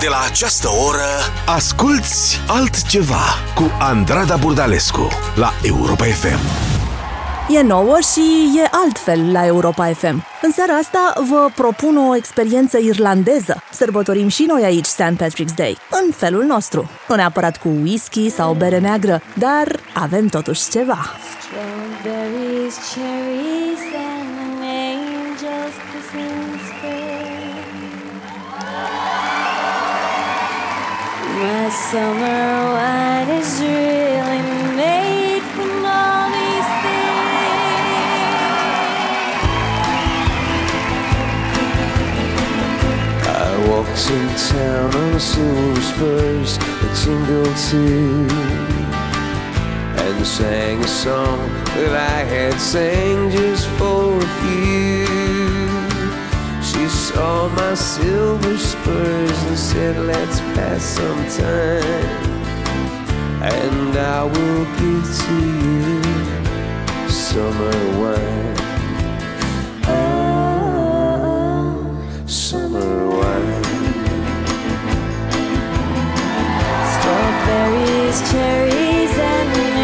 De la această oră Asculți altceva Cu Andrada Burdalescu La Europa FM E nouă și e altfel la Europa FM. În seara asta vă propun o experiență irlandeză. Sărbătorim și noi aici St. Patrick's Day, în felul nostru. Nu neapărat cu whisky sau bere neagră, dar avem totuși ceva. Strawberries, cherries, My summer wine is really made from all these I walked in town on silver spurs that jingled too And sang a song that I had sang just for a few Saw my silver spurs and said let's pass some time And I will give to you summer wine. Ah, summer wine. Strawberries, cherries, and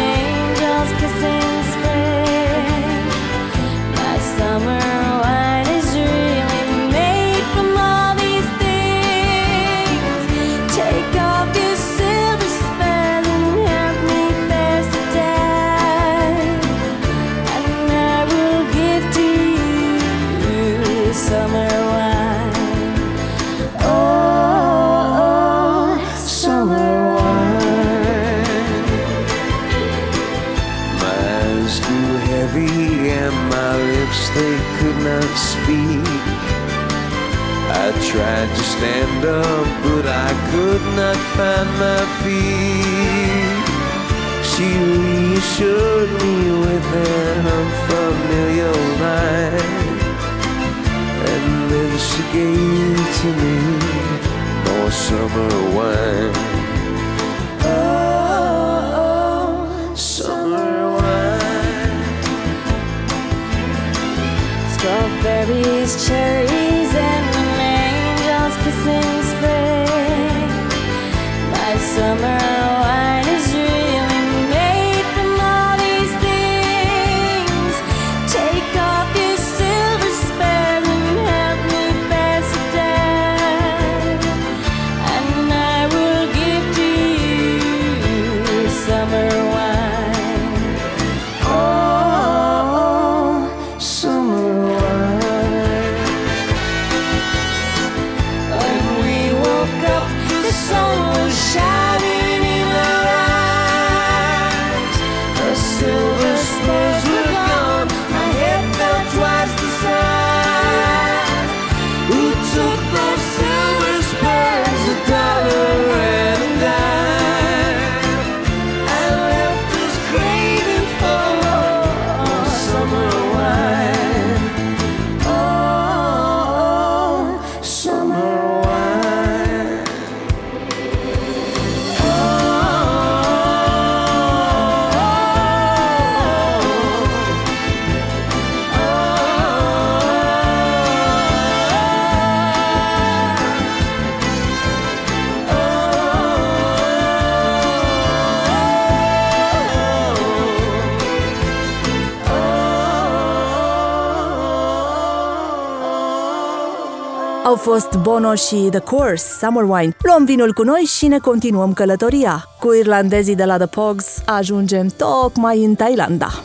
fost Bono și The Course, Summer Wine. Luăm vinul cu noi și ne continuăm călătoria. Cu irlandezii de la The Pogs ajungem tocmai în Thailanda.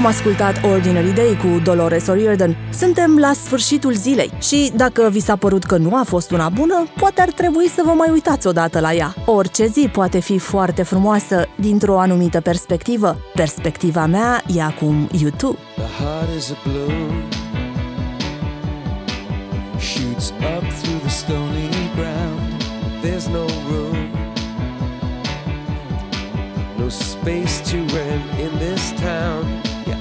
Am ascultat Ordinary Day cu Dolores O'Riordan. Suntem la sfârșitul zilei și dacă vi s-a părut că nu a fost una bună, poate ar trebui să vă mai uitați odată la ea. Orice zi poate fi foarte frumoasă dintr-o anumită perspectivă. Perspectiva mea e acum YouTube. The heart is a balloon, shoots up through the stony ground. There's no room, no space to rent in this town.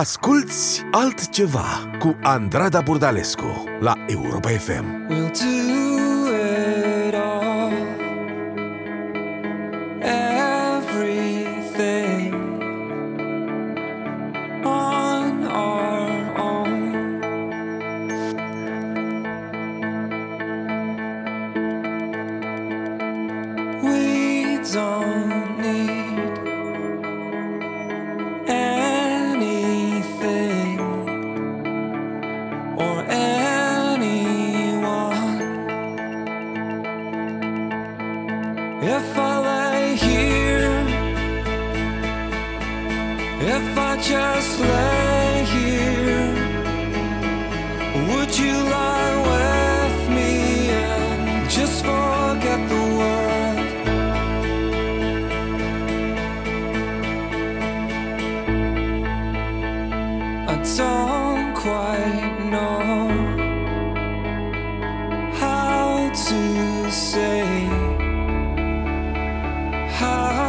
Asculți altceva cu Andrada Burdalescu la Europa FM. We'll do don't quite know how to say how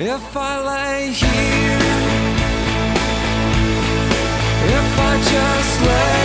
If I lay here, if I just lay.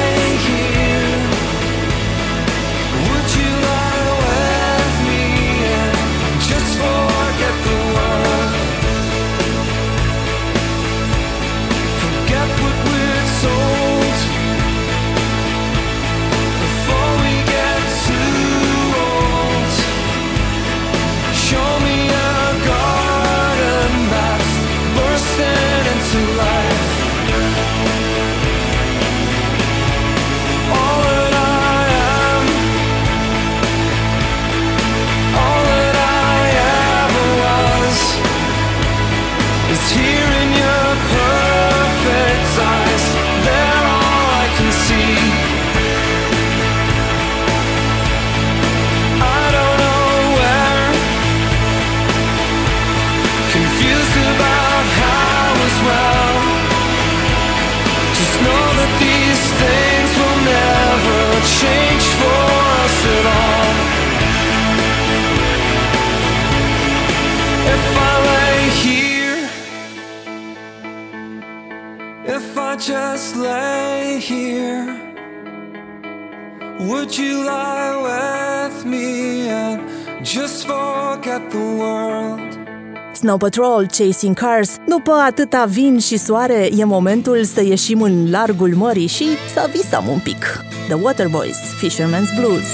just lay here? Would you lie with me and just forget the world? Snow Patrol, Chasing Cars. După atâta vin și soare, e momentul să ieșim în largul mării și să visăm un pic. The Waterboys, Fisherman's Blues.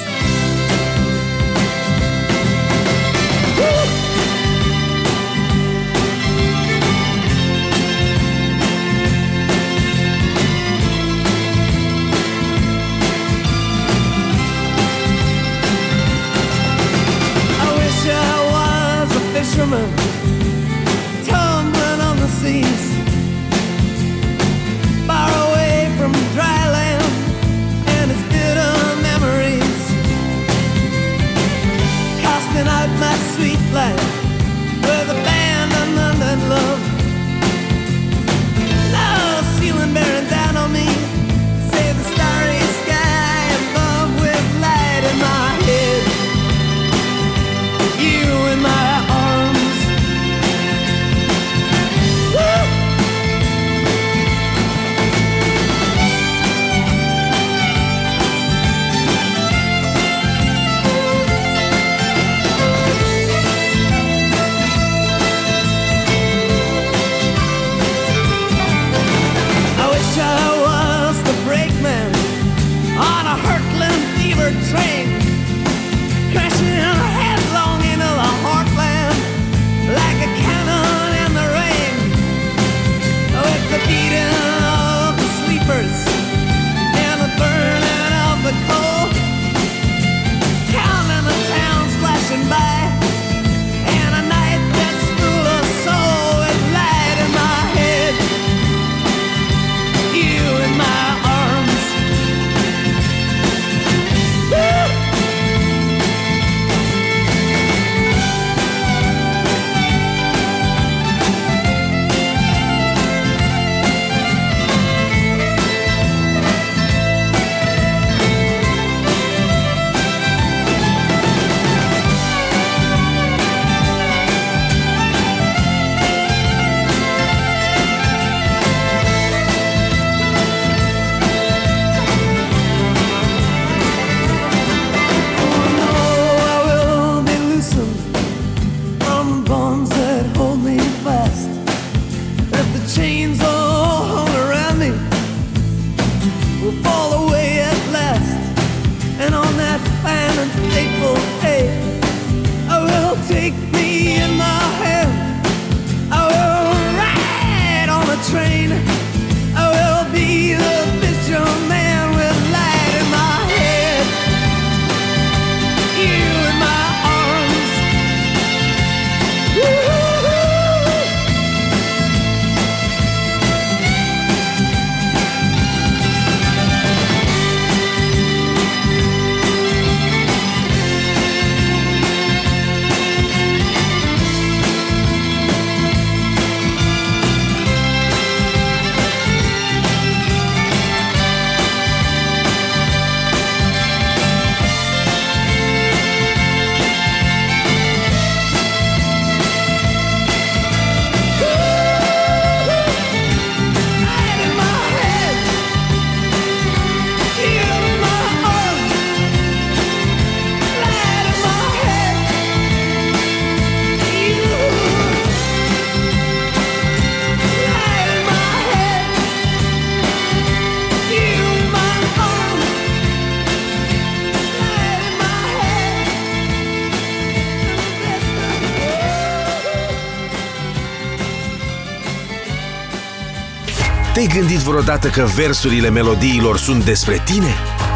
vreodată că versurile melodiilor sunt despre tine?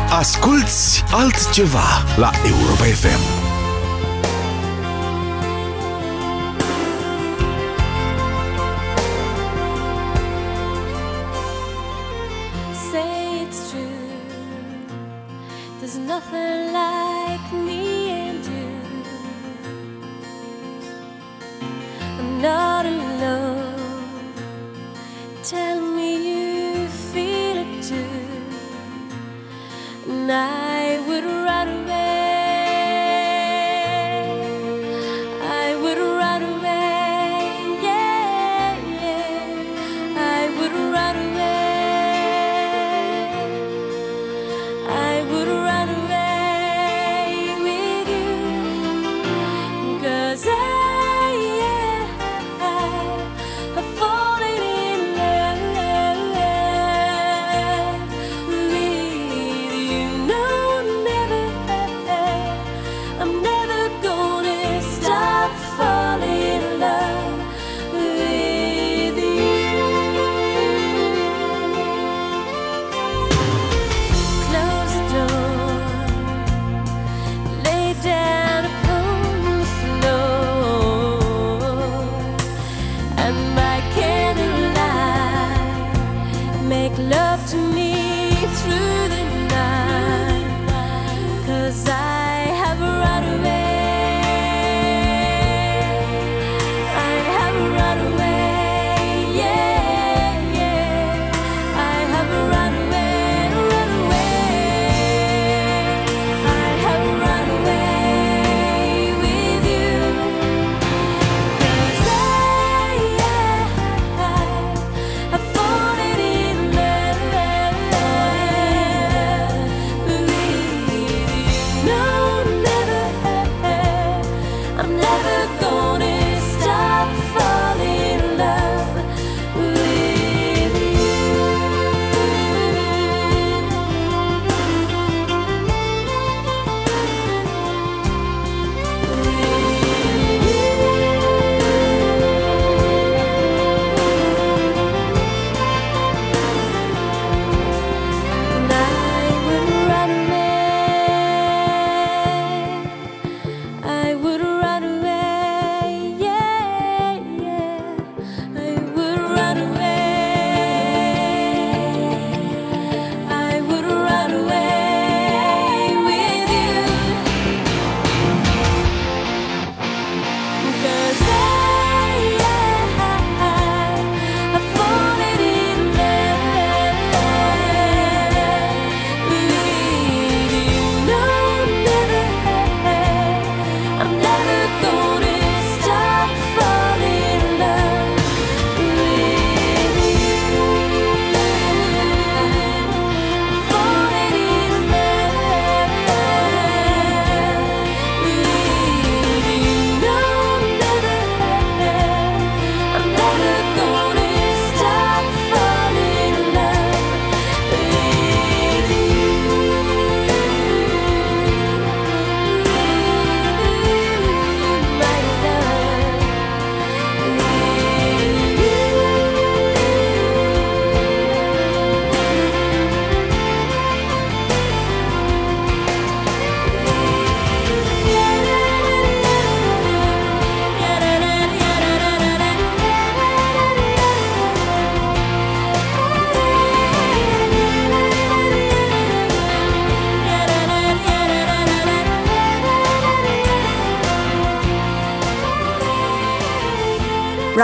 Asculți altceva la Europa FM. I would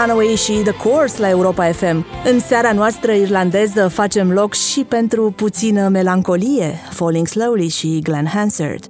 Runaway și The Course la Europa FM. În seara noastră irlandeză facem loc și pentru puțină melancolie, Falling Slowly și Glenn Hansard.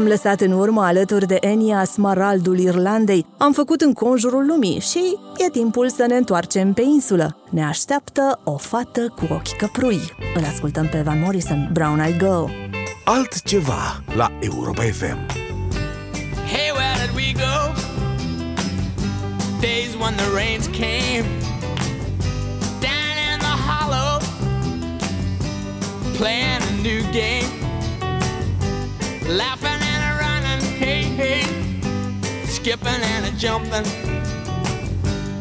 Am lăsat în urmă alături de Enia Smaraldul Irlandei. Am făcut în conjurul lumii și e timpul să ne întoarcem pe insulă. Ne așteaptă o fată cu ochi căprui. Îl ascultăm pe Van Morrison, Brown Eyed Girl. Altceva la Europa FM. Hey, where did we go? Days when the rains came Down in the hollow Playing a new game Laughing hey, hey, skipping and a jumping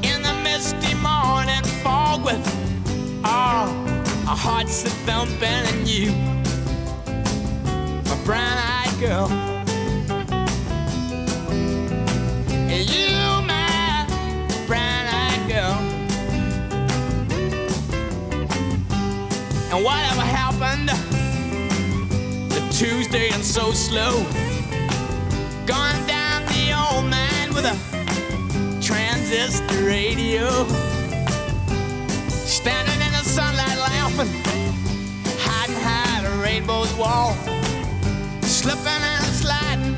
in the misty morning fog with oh, our hearts a thumping and you, my brown-eyed girl. And you, my brown-eyed girl. And whatever happened, the Tuesday and so slow. Transistor radio. Standing in the sunlight laughing, hiding behind a rainbow's wall. Slipping and sliding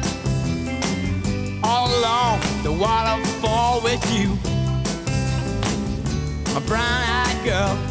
all along the waterfall with you. A brown-eyed girl.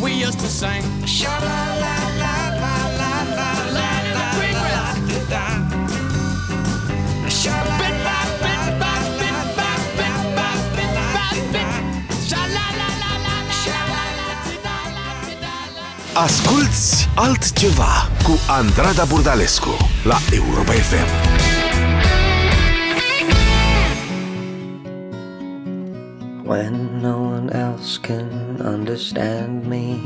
we used to sing? Sha la la la la la la la la la la Sha la la la la la la la la la Sha la la la la Sha la la la Asculți altceva cu Andrada Burdalescu la Europa FM. when no one else can understand me.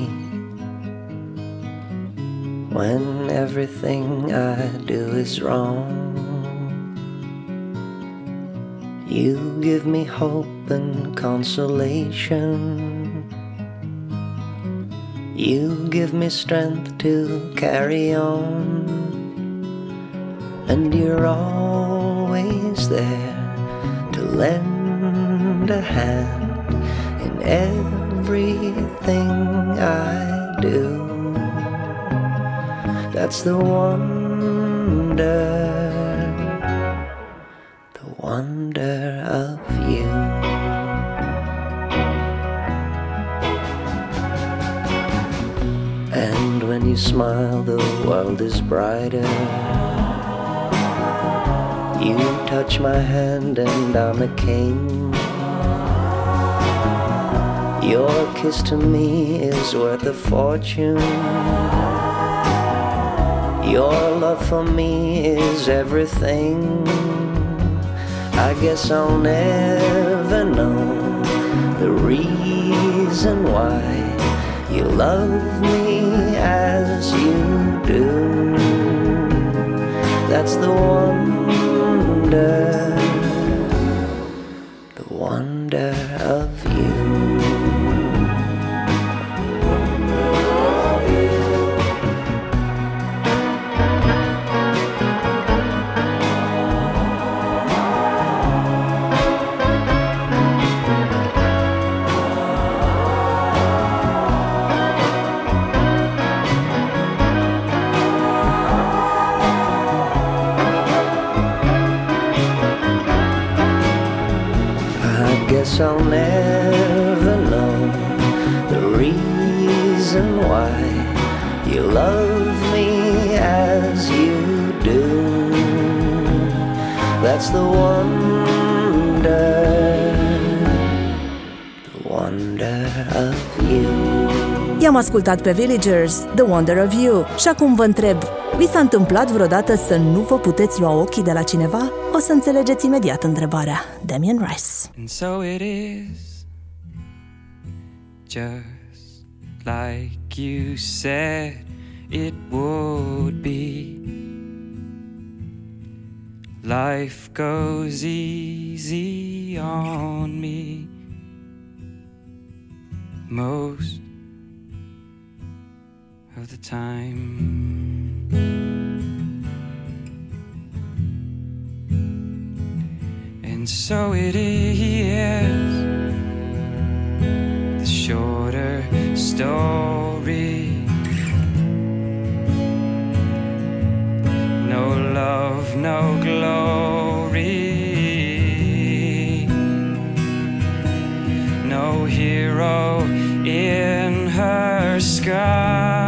When everything I do is wrong, you give me hope and consolation. You give me strength to carry on, and you're always there to lend a hand in everything I do. That's the wonder, the wonder of you. And when you smile, the world is brighter. You touch my hand and I'm a king. Your kiss to me is worth a fortune. Your love for me is everything. I guess I'll never know the reason why you love me as you do. That's the wonder, the wonder guess I'll never know the reason why you love me as you do. That's the wonder, the wonder of you. I-am ascultat pe Villagers, The Wonder of You. Și acum vă întreb, vi s-a întâmplat vreodată să nu vă puteți lua ochii de la cineva? O să înțelegeți imediat întrebarea. Damien Rice. And so it is, just like you said, it would be. Life goes easy on me most of the time. And so it is the shorter story. No love, no glory. No hero in her sky.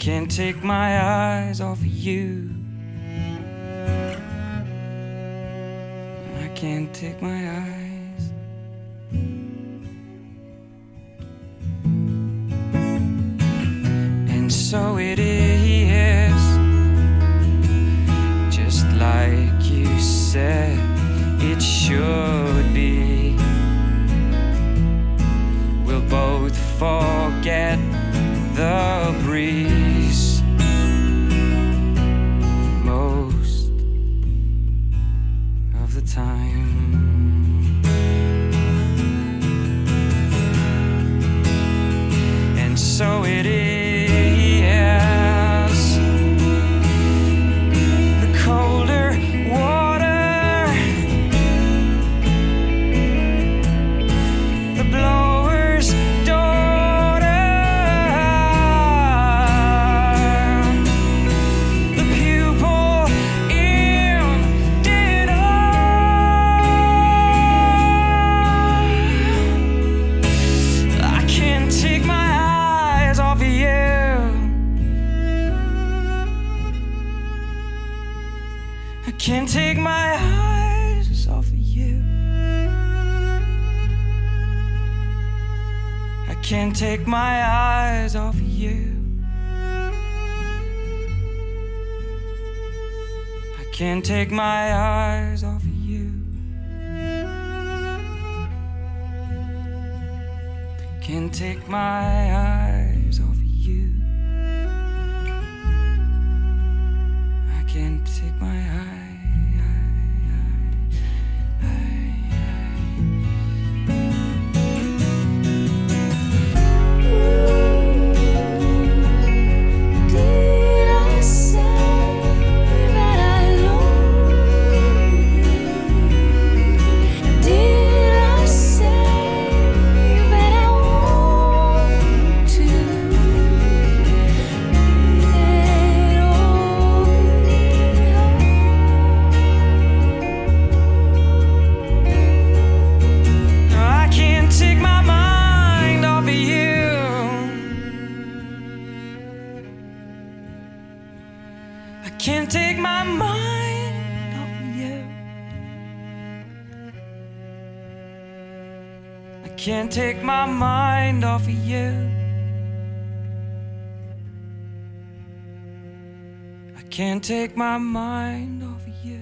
Can't take my eyes off of you. I can't take my eyes. And so it is, just like you said it should be. We'll both forget the take my eyes off you. I can't take my eyes off you. Can't take my eyes take my mind off of you.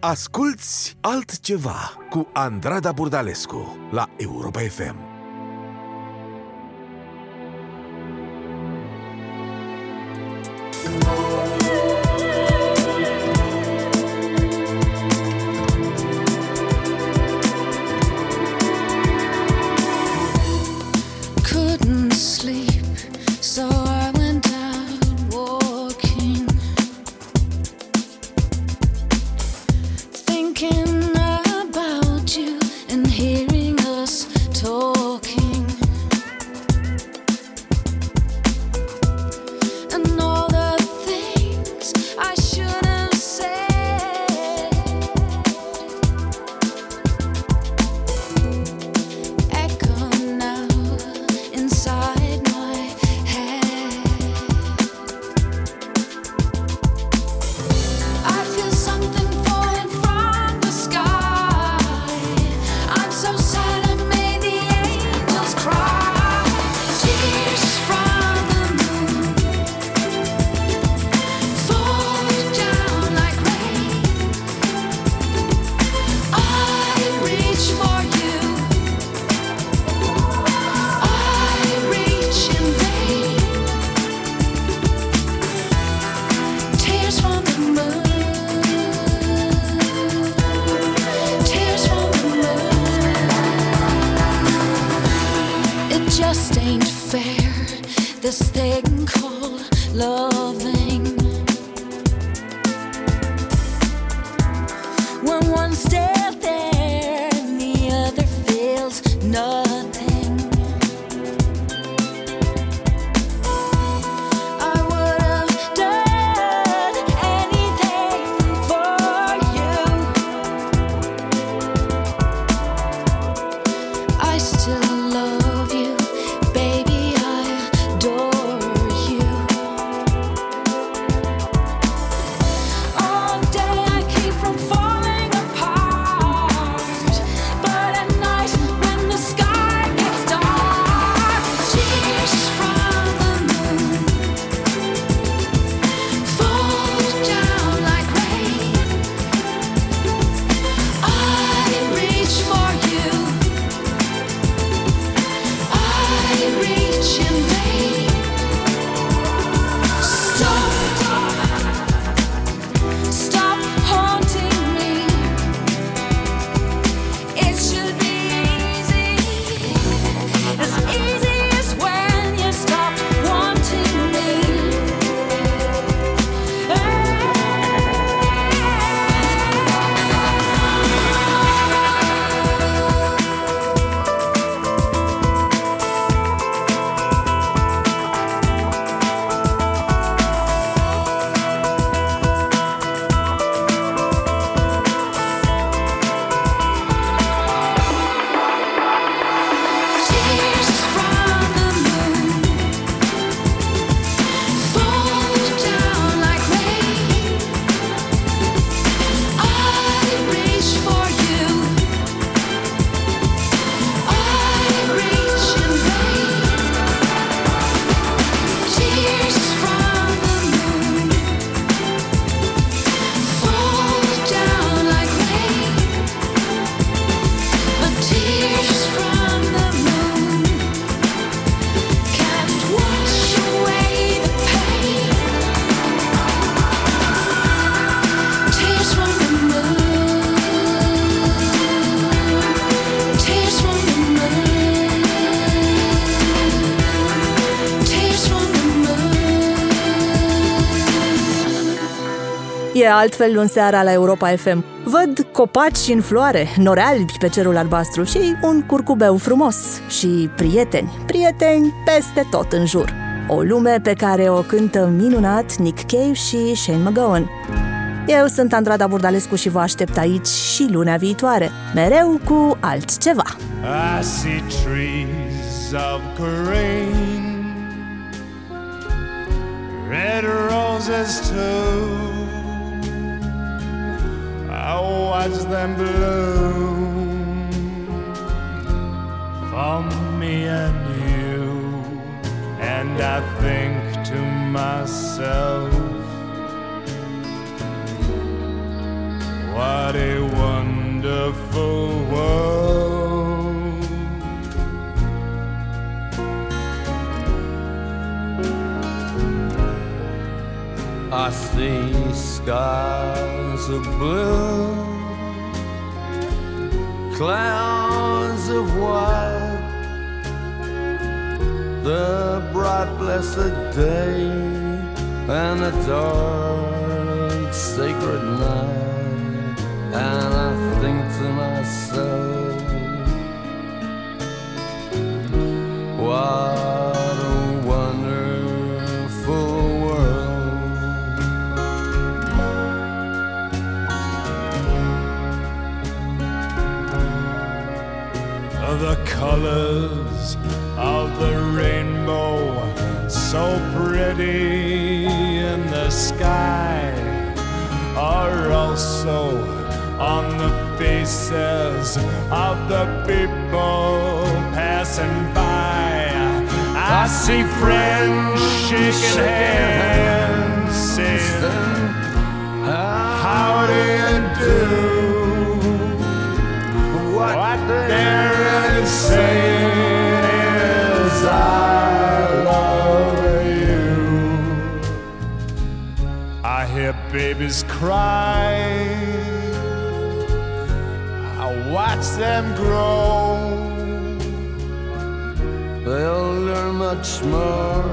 Asculți altceva cu Andrada Burdalescu la Europa FM. E altfel luni seara la Europa FM. Văd copaci în floare, nori albi pe cerul albastru și un curcubeu frumos. Și prieteni, prieteni peste tot în jur. O lume pe care o cântă minunat Nick Cave și Shane McGowan. Eu sunt Andrada Burdalescu și vă aștept aici și lunea viitoare, mereu cu altceva. I see trees of green, red roses too. I watch them bloom for me and you, and I think to myself, what a wonderful world. I see skies of blue, clouds of white, the bright blessed day, and the dark sacred night, and I think to myself, what colors of the rainbow so pretty in the sky are also on the faces of the people passing by. I see friends shaking hands saying how do babies cry. I watch them grow. They'll learn much more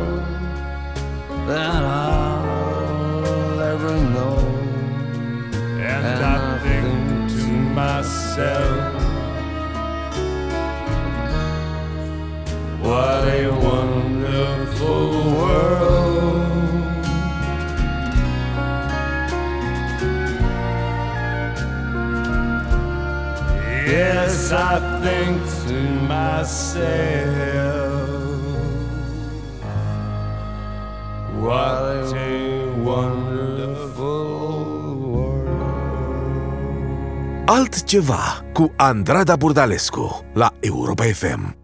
than I'll ever know. And, And I I think think to myself, I think to myself, what a wonderful world. Altceva cu Andrada Burdalescu la Europa FM.